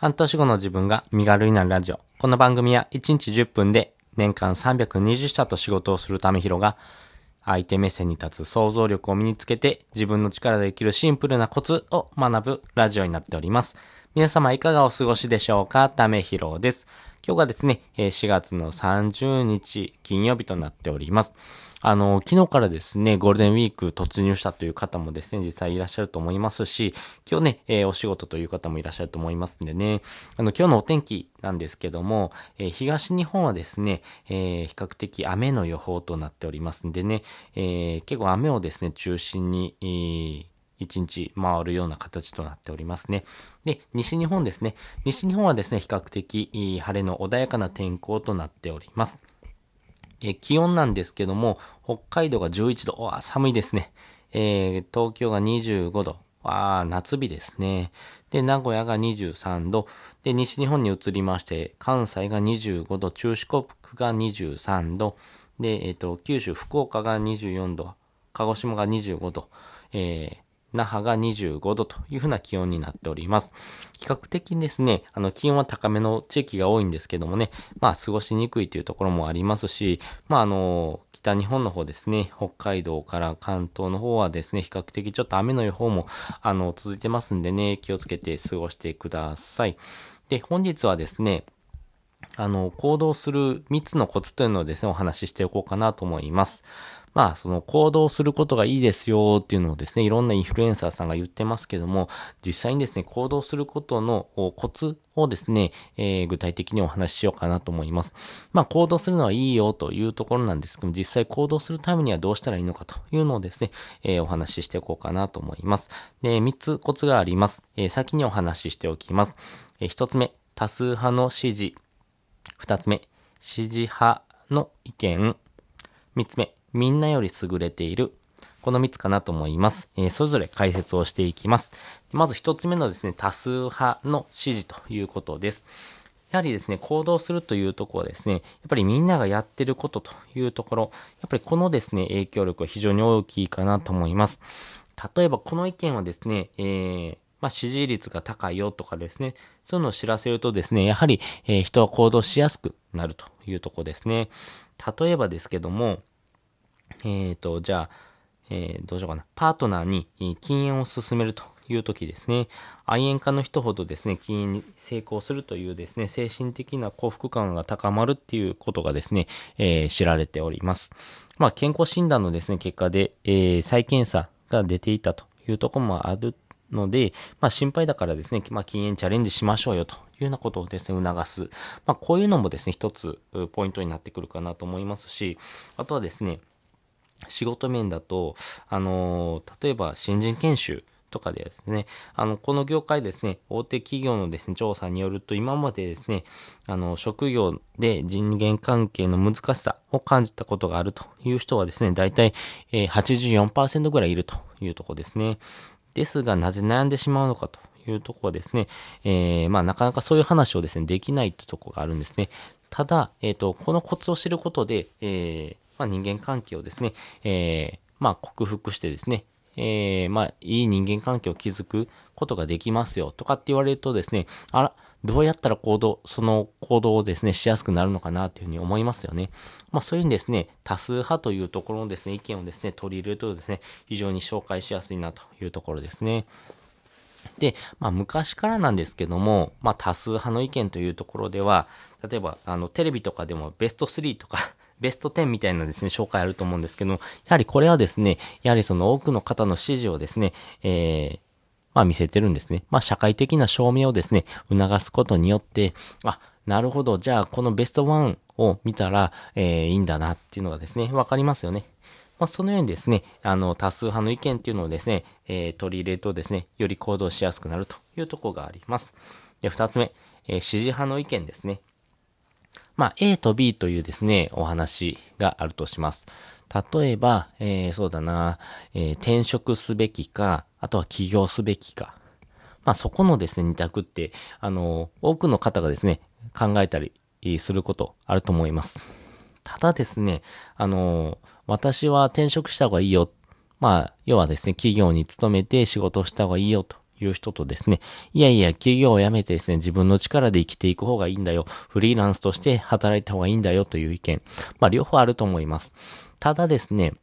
半年後の自分が身軽になるラジオ。この番組は1日10分で年間320社と仕事をするためひろが相手目線に立つ想像力を身につけて自分の力で生きるシンプルなコツを学ぶラジオになっております。皆様いかがお過ごしでしょうか？ためひろです。今日がですね、4月の30日金曜日となっております。あの、昨日からですね、ゴールデンウィーク突入したという方もですね、実際いらっしゃると思いますし、今日ね、えー、お仕事という方もいらっしゃると思いますんでね、あの、今日のお天気なんですけども、えー、東日本はですね、えー、比較的雨の予報となっておりますんでね、え結構雨をですね、中心に、えー一日回るような形となっておりますね。で、西日本ですね。西日本はですね、比較的晴れの穏やかな天候となっております。え気温なんですけども、北海道が11度。わ寒いですね。えー、東京が25度。わ夏日ですね。で、名古屋が23度。で、西日本に移りまして、関西が25度、中四国が23度。で、えっ、ー、と、九州、福岡が24度。鹿児島が25度。えー那覇が25度というふうな気温になっております。比較的ですね、あの、気温は高めの地域が多いんですけどもね、まあ、過ごしにくいというところもありますし、まあ、あの、北日本の方ですね、北海道から関東の方はですね、比較的ちょっと雨の予報も、あの、続いてますんでね、気をつけて過ごしてください。で、本日はですね、あの、行動する3つのコツというのをですね、お話ししておこうかなと思います。まあ、その行動することがいいですよっていうのをですね、いろんなインフルエンサーさんが言ってますけども、実際にですね、行動することのコツをですね、えー、具体的にお話ししようかなと思います。まあ、行動するのはいいよというところなんですけども、実際行動するためにはどうしたらいいのかというのをですね、えー、お話ししていこうかなと思います。で、3つコツがあります。えー、先にお話ししておきます。え1つ目、多数派の指示。2つ目、支持派の意見。3つ目、みんなより優れている。この3つかなと思います。えー、それぞれ解説をしていきます。まず1つ目のですね、多数派の指示ということです。やはりですね、行動するというところですね、やっぱりみんながやってることというところ、やっぱりこのですね、影響力は非常に大きいかなと思います。例えばこの意見はですね、えー、まあ、支持率が高いよとかですね、そういうのを知らせるとですね、やはり、えー、人は行動しやすくなるというとこですね。例えばですけども、えっ、ー、と、じゃあ、えー、どうしようかな。パートナーに禁煙を進めるという時ですね。愛煙家の人ほどですね、禁煙に成功するというですね、精神的な幸福感が高まるっていうことがですね、えー、知られております。まあ、健康診断のですね、結果で、えー、再検査が出ていたというところもあるので、まあ、心配だからですね、まあ、禁煙チャレンジしましょうよというようなことをですね、促す。まあ、こういうのもですね、一つポイントになってくるかなと思いますし、あとはですね、仕事面だと、あの、例えば新人研修とかでですね、あの、この業界ですね、大手企業のですね、調査によると、今までですね、あの、職業で人間関係の難しさを感じたことがあるという人はですね、大体、えー、84%ぐらいいるというところですね。ですが、なぜ悩んでしまうのかというところはですね、えー、まあ、なかなかそういう話をですね、できないというところがあるんですね。ただ、えっ、ー、と、このコツを知ることで、えー、まあ、人間関係をですね、えー、まあ、克服してですね、えー、まあ、いい人間関係を築くことができますよとかって言われるとですね、あら、どうやったら行動、その行動をですね、しやすくなるのかなというふうに思いますよね。まあそういうふうにですね、多数派というところのですね、意見をですね、取り入れるとですね、非常に紹介しやすいなというところですね。で、まあ昔からなんですけども、まあ多数派の意見というところでは、例えばあのテレビとかでもベスト3とか ベスト10みたいなですね、紹介あると思うんですけども、やはりこれはですね、やはりその多くの方の支持をですね、えー、まあ見せてるんですね。まあ社会的な証明をですね、促すことによって、あ、なるほど、じゃあこのベスト1を見たら、えー、いいんだなっていうのがですね、わかりますよね。まあ、そのようにですね、あの、多数派の意見っていうのをですね、えー、取り入れるとですね、より行動しやすくなるというところがあります。で、二つ目、えー、支持派の意見ですね。まあ、A と B というですね、お話があるとします。例えば、えー、そうだな、えー、転職すべきか、あとは起業すべきか。まあ、そこのですね、二択って、あの、多くの方がですね、考えたりすることあると思います。ただですね、あの、私は転職した方がいいよ。まあ、要はですね、企業に勤めて仕事した方がいいよという人とですね、いやいや、企業を辞めてですね、自分の力で生きていく方がいいんだよ。フリーランスとして働いた方がいいんだよという意見。まあ、両方あると思います。ただですね、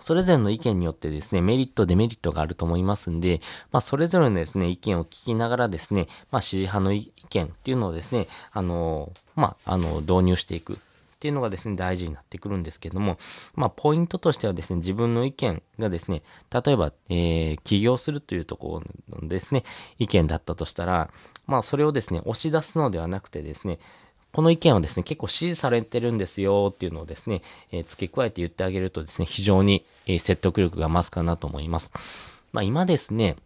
それぞれの意見によってですね、メリット、デメリットがあると思いますんで、まあ、それぞれのですね、意見を聞きながらですね、まあ、支持派の意見っていうのをですね、あの、まあ、あの、導入していく。っていうのがですね、大事になってくるんですけども、まあ、ポイントとしてはですね、自分の意見がですね、例えば、えー、起業するというところのですね、意見だったとしたら、まあ、それをですね、押し出すのではなくてですね、この意見はですね、結構支持されてるんですよっていうのをですね、えー、付け加えて言ってあげるとですね、非常に、えー、説得力が増すかなと思います。まあ今ですね、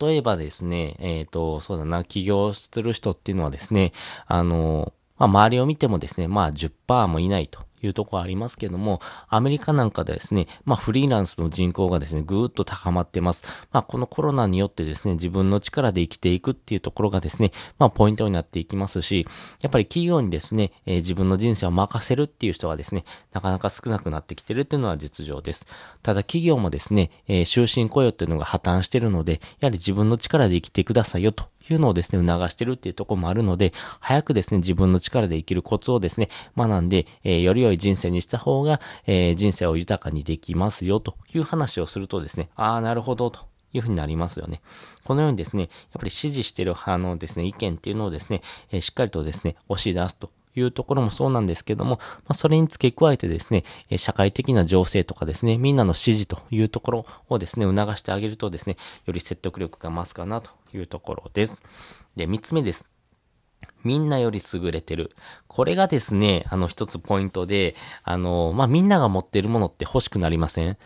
例えばですね、えっ、ー、と、そうだな、起業する人っていうのはですね、あの、まあ周りを見てもですね、まあ10%もいないと。いうところありますけども、アメリカなんかでですね、まあフリーランスの人口がですね、ぐーっと高まってます。まあこのコロナによってですね、自分の力で生きていくっていうところがですね、まあポイントになっていきますし、やっぱり企業にですね、えー、自分の人生を任せるっていう人がですね、なかなか少なくなってきてるっていうのは実情です。ただ企業もですね、えー、終身雇用っていうのが破綻してるので、やはり自分の力で生きてくださいよというのをですね、促してるっていうところもあるので、早くですね、自分の力で生きるコツをですね、学んで、えー、より良い人生にした方が、えー、人生を豊かにできますよという話をするとですね、ああ、なるほどと。いうふうになりますよね。このようにですね、やっぱり支持している派のですね、意見っていうのをですね、えー、しっかりとですね、押し出すというところもそうなんですけども、まあ、それに付け加えてですね、社会的な情勢とかですね、みんなの支持というところをですね、促してあげるとですね、より説得力が増すかなというところです。で、三つ目です。みんなより優れてる。これがですね、あの一つポイントで、あの、まあ、みんなが持ってるものって欲しくなりません？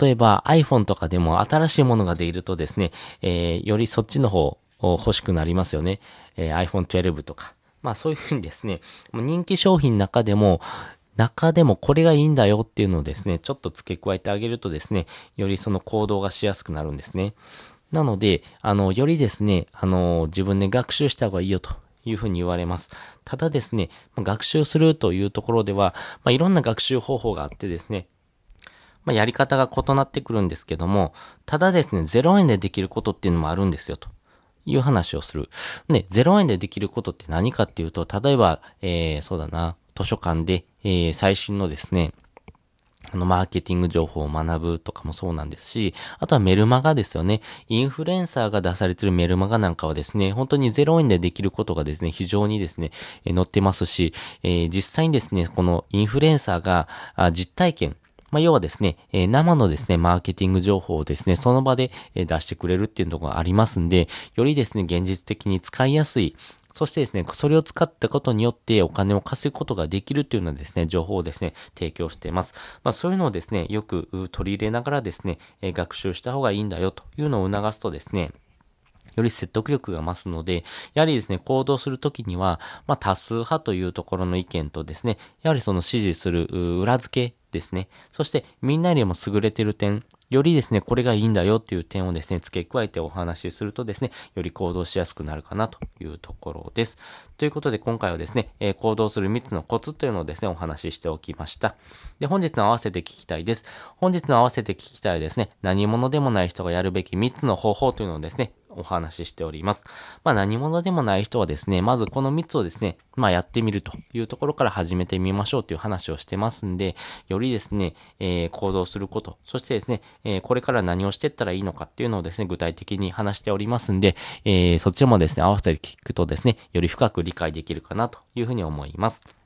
例えば iPhone とかでも新しいものが出るとですね、えー、よりそっちの方欲しくなりますよね。えー、iPhone 12とか。まあそういうふうにですね、人気商品の中でも、中でもこれがいいんだよっていうのをですね、ちょっと付け加えてあげるとですね、よりその行動がしやすくなるんですね。なので、あの、よりですね、あの、自分で学習した方がいいよというふうに言われます。ただですね、学習するというところでは、まあ、いろんな学習方法があってですね、まあ、やり方が異なってくるんですけども、ただですね、0円でできることっていうのもあるんですよと。いう話をする。ね、0円でできることって何かっていうと、例えば、えー、そうだな、図書館で、えー、最新のですね、あの、マーケティング情報を学ぶとかもそうなんですし、あとはメルマガですよね。インフルエンサーが出されてるメルマガなんかはですね、本当に0円でできることがですね、非常にですね、え、載ってますし、えー、実際にですね、このインフルエンサーが、あ実体験、まあ、要はですね、えー、生のですね、マーケティング情報をですね、その場で、出してくれるっていうのがありますんで、よりですね、現実的に使いやすい、そしてですね、それを使ったことによってお金を稼ぐことができるっていうのはですね、情報をですね、提供しています。まあそういうのをですね、よく取り入れながらですね、え学習した方がいいんだよというのを促すとですね、より説得力が増すので、やはりですね、行動するときには、まあ多数派というところの意見とですね、やはりその支持する裏付けですね。そして、みんなよりも優れてる点、よりですね、これがいいんだよっていう点をですね、付け加えてお話しするとですね、より行動しやすくなるかなというところです。ということで、今回はですね、えー、行動する3つのコツというのをですね、お話ししておきました。で、本日の合わせて聞きたいです。本日の合わせて聞きたいですね、何者でもない人がやるべき3つの方法というのをですね、お話ししております。まあ何者でもない人はですね、まずこの3つをですね、まあやってみるというところから始めてみましょうという話をしてますんで、よりですね、えー、行動すること、そしてですね、えー、これから何をしていったらいいのかっていうのをですね、具体的に話しておりますんで、えー、そっちもですね、合わせて聞くとですね、より深く理解できるかなというふうに思います。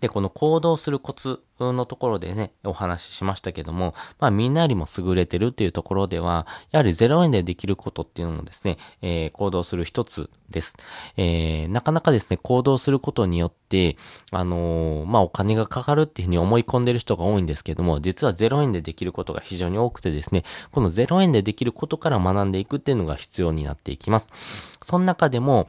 で、この行動するコツのところでね、お話ししましたけども、まあみんなよりも優れてるっていうところでは、やはり0円でできることっていうのもですね、えー、行動する一つです。えー、なかなかですね、行動することによって、あのー、まあお金がかかるっていうふうに思い込んでる人が多いんですけども、実は0円でできることが非常に多くてですね、この0円でできることから学んでいくっていうのが必要になっていきます。その中でも、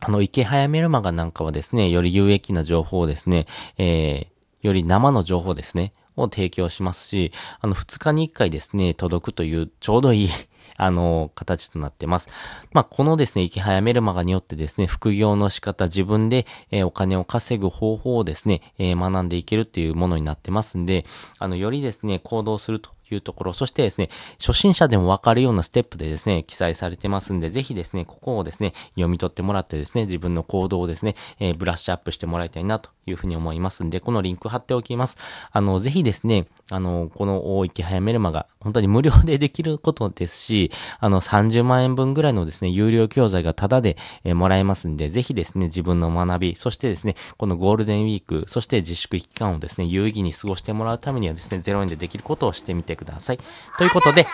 あの、池早メルマガなんかはですね、より有益な情報をですね、えー、より生の情報ですね、を提供しますし、あの、2日に1回ですね、届くというちょうどいい あの、形となってます。まあ、このですね、池早メルマガによってですね、副業の仕方、自分で、えー、お金を稼ぐ方法をですね、えー、学んでいけるっていうものになってますんで、あの、よりですね、行動するというところ、そしてですね、初心者でもわかるようなステップでですね、記載されてますんで、ぜひですね、ここをですね、読み取ってもらってですね、自分の行動をですね、えー、ブラッシュアップしてもらいたいなというふうに思いますんで、このリンク貼っておきます。あの、ぜひですね、あの、この大池早めるまが本当に無料でできることですし、あの、30万円分ぐらいのですね、有料教材がタダで、え、もらえますんで、ぜひですね、自分の学び、そしてですね、このゴールデンウィーク、そして自粛期間をですね、有意義に過ごしてもらうためにはですね、0円でできることをしてみてください。ということで、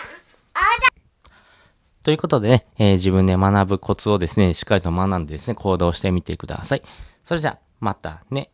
ということでね、えー、自分で学ぶコツをですね、しっかりと学んでですね、行動してみてください。それじゃ、またね。